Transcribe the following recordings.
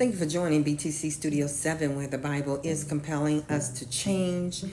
Thank you for joining BTC Studio 7, where the Bible is compelling us to change.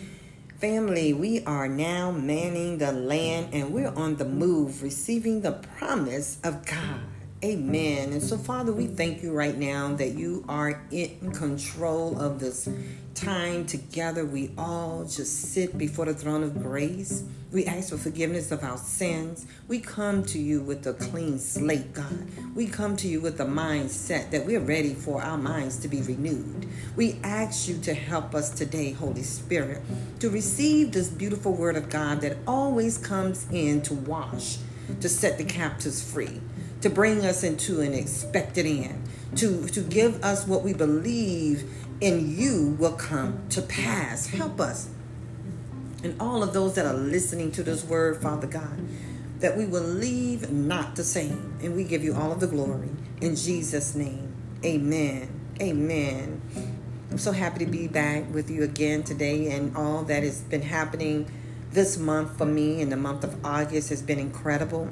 Family, we are now manning the land and we're on the move, receiving the promise of God. Amen. And so, Father, we thank you right now that you are in control of this time together. We all just sit before the throne of grace. We ask for forgiveness of our sins. We come to you with a clean slate, God. We come to you with a mindset that we're ready for our minds to be renewed. We ask you to help us today, Holy Spirit, to receive this beautiful word of God that always comes in to wash, to set the captives free to bring us into an expected end, to, to give us what we believe in you will come to pass. Help us. And all of those that are listening to this word, Father God, that we will leave not the same. And we give you all of the glory. In Jesus' name, amen. Amen. I'm so happy to be back with you again today, and all that has been happening this month for me in the month of August has been incredible.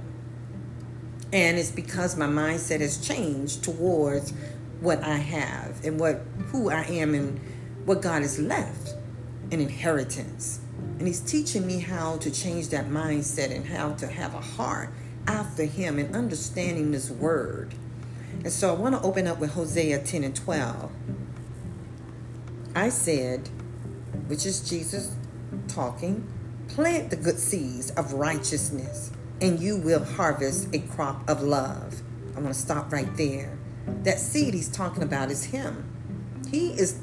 And it's because my mindset has changed towards what I have and what who I am and what God has left an inheritance. And he's teaching me how to change that mindset and how to have a heart after him and understanding this word. And so I want to open up with Hosea 10 and 12. I said, which is Jesus talking, plant the good seeds of righteousness and you will harvest a crop of love. I want to stop right there. That seed he's talking about is him. He is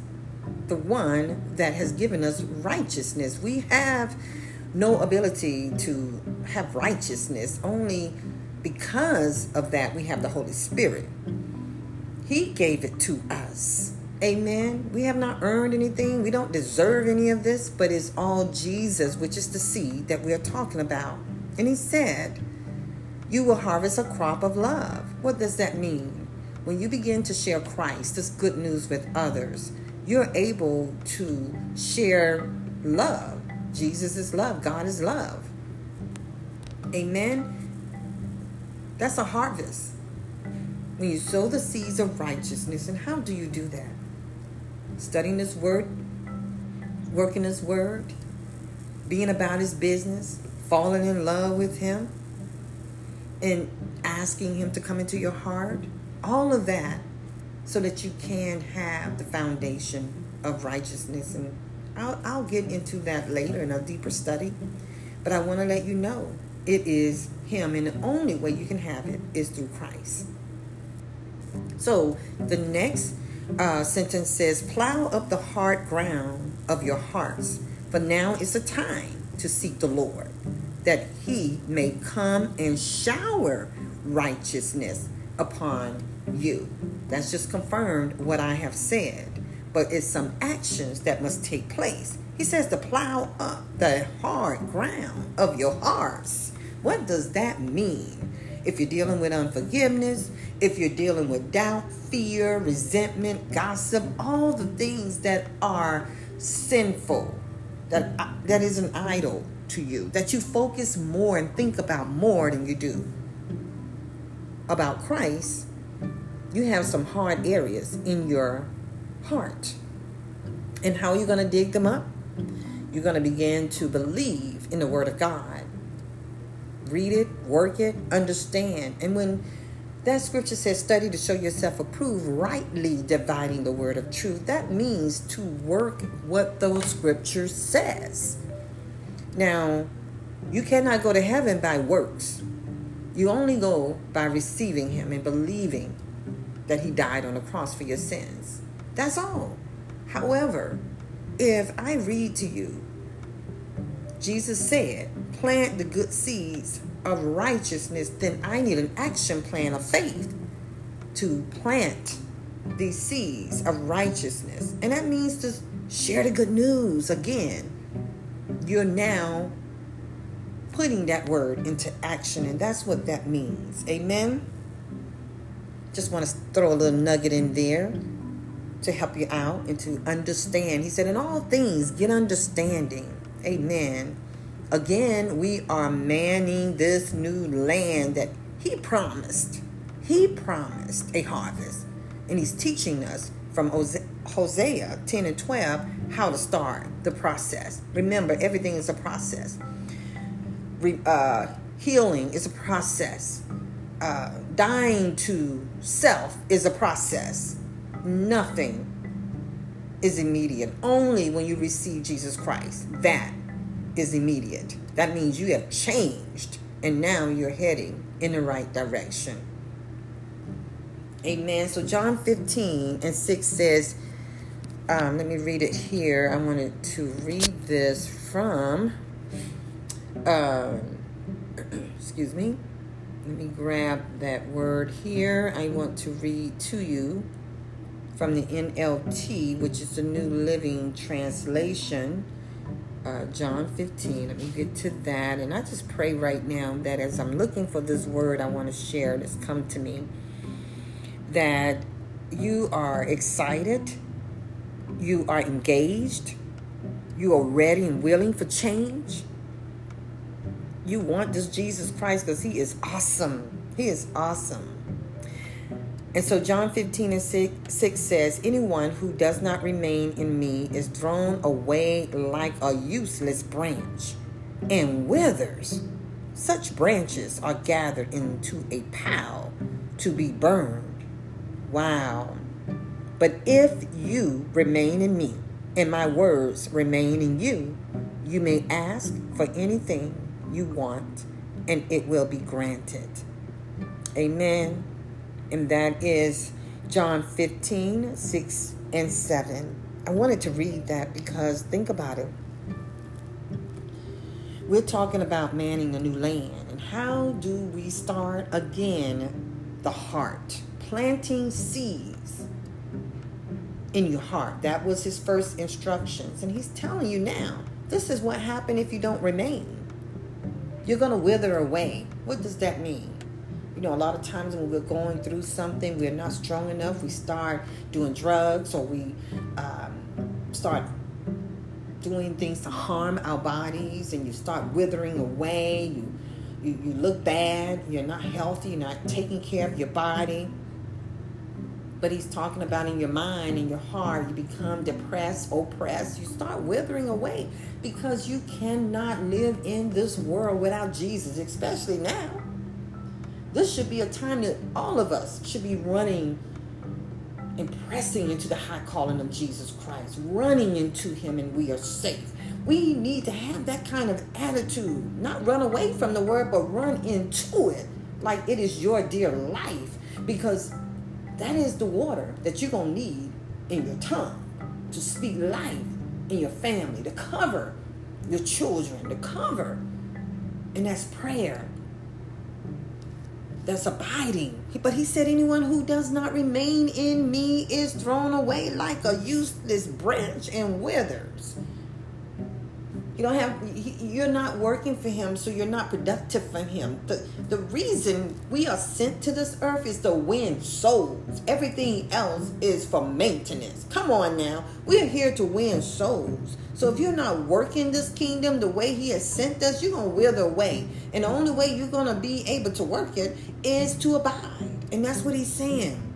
the one that has given us righteousness. We have no ability to have righteousness, only because of that we have the Holy Spirit. He gave it to us. Amen. We have not earned anything. We don't deserve any of this, but it's all Jesus, which is the seed that we are talking about. And he said, You will harvest a crop of love. What does that mean? When you begin to share Christ, this good news with others, you're able to share love. Jesus is love, God is love. Amen. That's a harvest. When you sow the seeds of righteousness, and how do you do that? Studying His Word, working His Word, being about His business, falling in love with Him and asking Him to come into your heart. All of that so that you can have the foundation of righteousness. And I'll, I'll get into that later in a deeper study. But I want to let you know it is Him, and the only way you can have it is through Christ. So the next uh, sentence says, Plow up the hard ground of your hearts, for now is the time to seek the Lord that he may come and shower righteousness upon you. That's just confirmed what I have said. But it's some actions that must take place. He says to plow up the hard ground of your hearts. What does that mean? If you're dealing with unforgiveness, if you're dealing with doubt, fear, resentment, gossip, all the things that are sinful, that that is an idol to you, that you focus more and think about more than you do about Christ, you have some hard areas in your heart. And how are you going to dig them up? You're going to begin to believe in the Word of God. Read it, work it, understand. And when that scripture says, study to show yourself approved, rightly dividing the word of truth, that means to work what those scriptures says. Now, you cannot go to heaven by works. You only go by receiving Him and believing that He died on the cross for your sins. That's all. However, if I read to you, Jesus said, plant the good seeds of righteousness, then I need an action plan of faith to plant these seeds of righteousness. And that means to share the good news again you're now putting that word into action, and that's what that means. Amen. Just want to throw a little nugget in there to help you out and to understand. He said, In all things, get understanding. Amen. Again, we are manning this new land that He promised. He promised a harvest. And he's teaching us from Hosea 10 and 12 how to start the process. Remember, everything is a process. Re, uh, healing is a process. Uh, dying to self is a process. Nothing is immediate. Only when you receive Jesus Christ, that is immediate. That means you have changed and now you're heading in the right direction. Amen. So John 15 and 6 says, um, let me read it here. I wanted to read this from, uh, excuse me. Let me grab that word here. I want to read to you from the NLT, which is the New Living Translation. Uh, John 15. Let me get to that. And I just pray right now that as I'm looking for this word I want to share that's come to me, that you are excited, you are engaged, you are ready and willing for change. You want this Jesus Christ because he is awesome. He is awesome. And so John 15 and 6, 6, says, Anyone who does not remain in me is thrown away like a useless branch and withers. Such branches are gathered into a pile to be burned. Wow. But if you remain in me and my words remain in you, you may ask for anything you want and it will be granted. Amen. And that is John 15, 6 and 7. I wanted to read that because think about it. We're talking about manning a new land. And how do we start again? The heart planting seeds in your heart. That was his first instructions. And he's telling you now, this is what happened if you don't remain. You're going to wither away. What does that mean? You know, a lot of times when we're going through something, we're not strong enough. We start doing drugs or we um, start doing things to harm our bodies and you start withering away. You, you, you look bad. You're not healthy. You're not taking care of your body but he's talking about in your mind in your heart you become depressed oppressed. You start withering away because you cannot live in this world without jesus especially now. This should be a time that all of us should be running and pressing into the high calling of jesus christ running into him and we are safe. We need to have that kind of attitude not run away from the word but run into it like it is your dear life because that is the water that you're going to need in your tongue to speak life in your family, to cover your children, to cover. And that's prayer. That's abiding. But he said, Anyone who does not remain in me is thrown away like a useless branch and withers. You don't have you're not working for him, so you're not productive for him. The the reason we are sent to this earth is to win souls. Everything else is for maintenance. Come on now. We're here to win souls. So if you're not working this kingdom the way he has sent us, you're gonna wither away. And the only way you're gonna be able to work it is to abide. And that's what he's saying.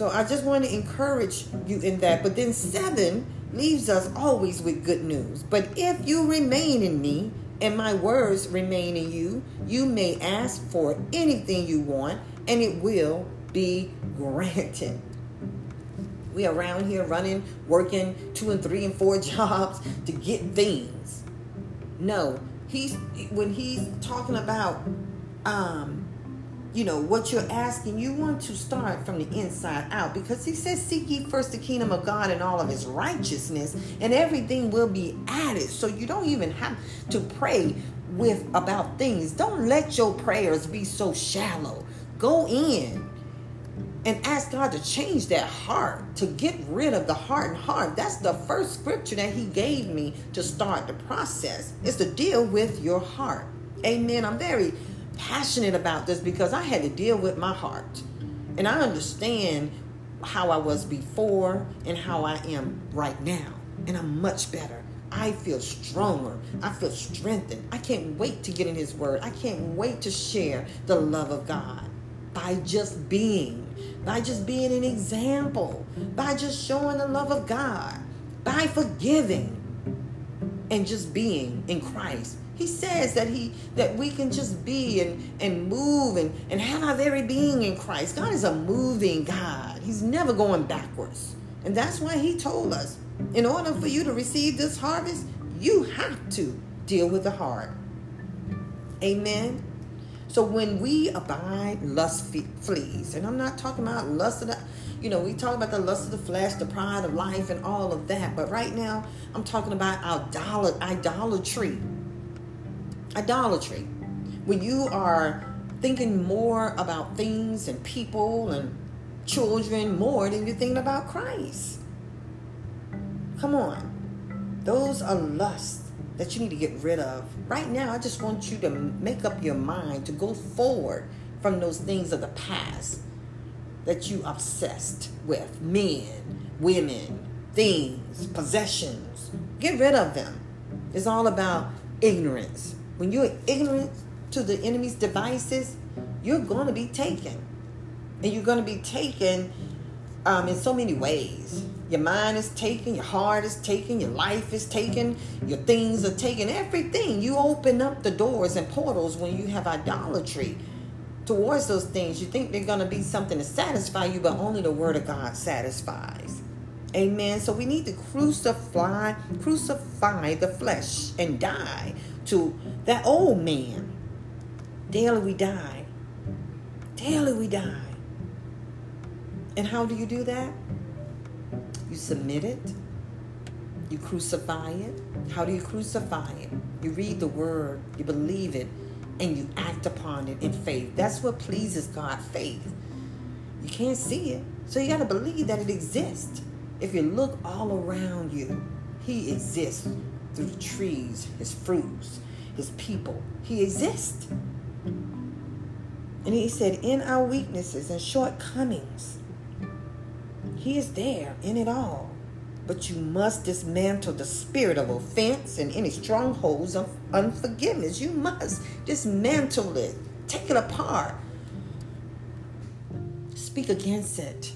So I just want to encourage you in that. But then seven leaves us always with good news. But if you remain in me and my words remain in you, you may ask for anything you want and it will be granted. We around here running, working two and three and four jobs to get things. No, he's when he's talking about um you know what you're asking you want to start from the inside out. Because he says seek ye first the kingdom of god and all of his righteousness and everything will be added. So you don't even have to pray with about things. Don't let your prayers be so shallow. Go in and ask god to change that heart to get rid of the hardened heart. That's the first scripture that he gave me to start the process. Is to deal with your heart. Amen. I'm very passionate about this because I had to deal with my heart. And I understand how I was before and how I am right now. And I'm much better. I feel stronger. I feel strengthened. I can't wait to get in His Word. I can't wait to share the love of God. by just being, by just being an example, by just showing the love of God, by forgiving and just being in Christ. He says that he that we can just be and, and move and, and have our very being in Christ. God is a moving God. He's never going backwards. And that's why he told us, in order for you to receive this harvest, you have to deal with the heart. Amen. So when we abide, lust flees. And I'm not talking about lust of the, you know, we talk about the lust of the flesh, the pride of life, and all of that. But right now, I'm talking about our idolatry. Idolatry. When you are thinking more about things and people and children more than you're thinking about Christ. Come on. Those are lusts that you need to get rid of. Right now, I just want you to make up your mind to go forward from those things of the past that you obsessed with men, women, things, possessions. Get rid of them. It's all about ignorance. When you're ignorant to the enemy's devices, you're going to be taken. And you're going to be taken um, in so many ways. Your mind is taken, your heart is taken, your life is taken, your things are taken, everything. You open up the doors and portals when you have idolatry towards those things. You think they're going to be something to satisfy you, but only the Word of God satisfies. Amen. So we need to crucify, crucify the flesh and die to that old man. Daily we die. Daily we die. And how do you do that? You submit it. You crucify it. How do you crucify it? You read the word, you believe it, and you act upon it in faith. That's what pleases God faith. You can't see it, so you got to believe that it exists. If you look all around you, He exists through the trees, His fruits, His people. He exists. And He said, In our weaknesses and shortcomings, he is there in it all. But you must dismantle the spirit of offense and any strongholds of unforgiveness. You must dismantle it, take it apart, speak against it.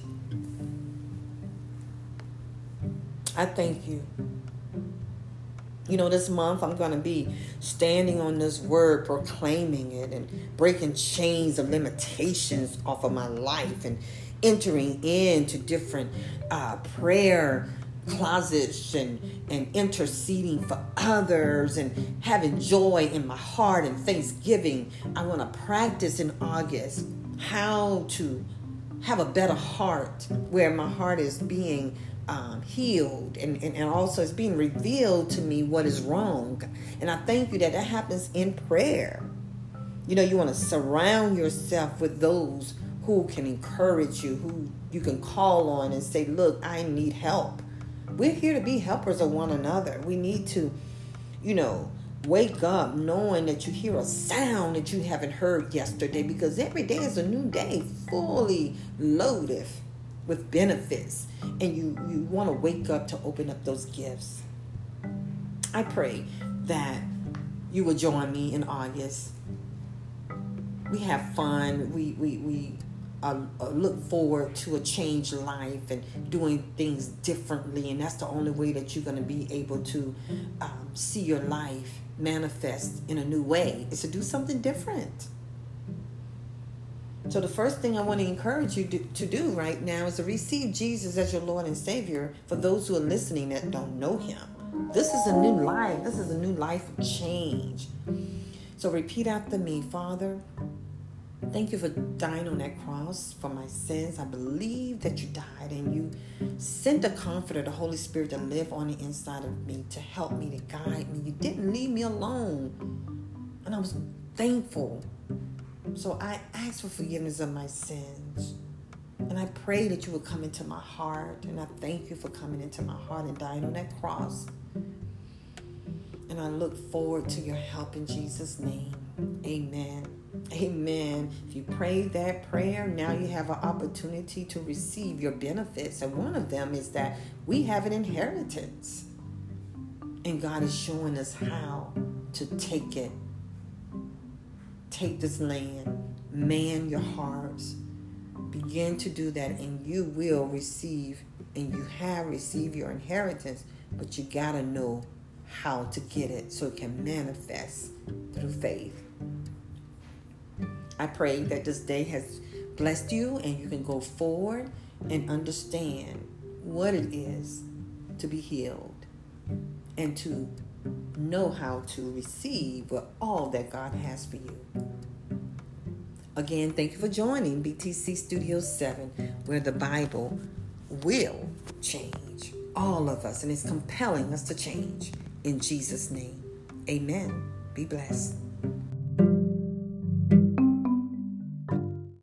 I thank you. You know, this month I'm going to be standing on this word, proclaiming it, and breaking chains of limitations off of my life and entering into different uh, prayer closets and, and interceding for others and having joy in my heart and thanksgiving. I want to practice in August how to have a better heart where my heart is being um, healed and, and, and also it's being revealed to me what is wrong. And I thank you that that happens in prayer. You know, you want to surround yourself with those who can encourage you, who you can call on and say, Look, I need help. We're here to be helpers of one another. We need to, you know, wake up knowing that you hear a sound that you haven't heard yesterday because every day is a new day, fully loaded with benefits. And you, you want to wake up to open up those gifts. I pray that you will join me in August. We have fun. We, we, we uh, uh, look forward to a changed life and doing things differently. And that's the only way that you're going to be able to um, see your life manifest in a new way is to do something different. So, the first thing I want to encourage you to, to do right now is to receive Jesus as your Lord and Savior for those who are listening that don't know Him. This is a new life. This is a new life of change. So, repeat after me Father, Thank you for dying on that cross for my sins. I believe that you died and you sent the comforter, the Holy Spirit, to live on the inside of me, to help me, to guide me. You didn't leave me alone. And I was thankful. So I ask for forgiveness of my sins. And I pray that you will come into my heart. And I thank you for coming into my heart and dying on that cross. And I look forward to your help in Jesus' name. Amen. Amen. If you prayed that prayer, now you have an opportunity to receive your benefits. And one of them is that we have an inheritance. And God is showing us how to take it. Take this land, man your hearts. Begin to do that, and you will receive, and you have received your inheritance, but you got to know how to get it so it can manifest through faith. I pray that this day has blessed you and you can go forward and understand what it is to be healed and to know how to receive all that God has for you. Again, thank you for joining BTC Studio 7, where the Bible will change all of us and it's compelling us to change. In Jesus' name, amen. Be blessed.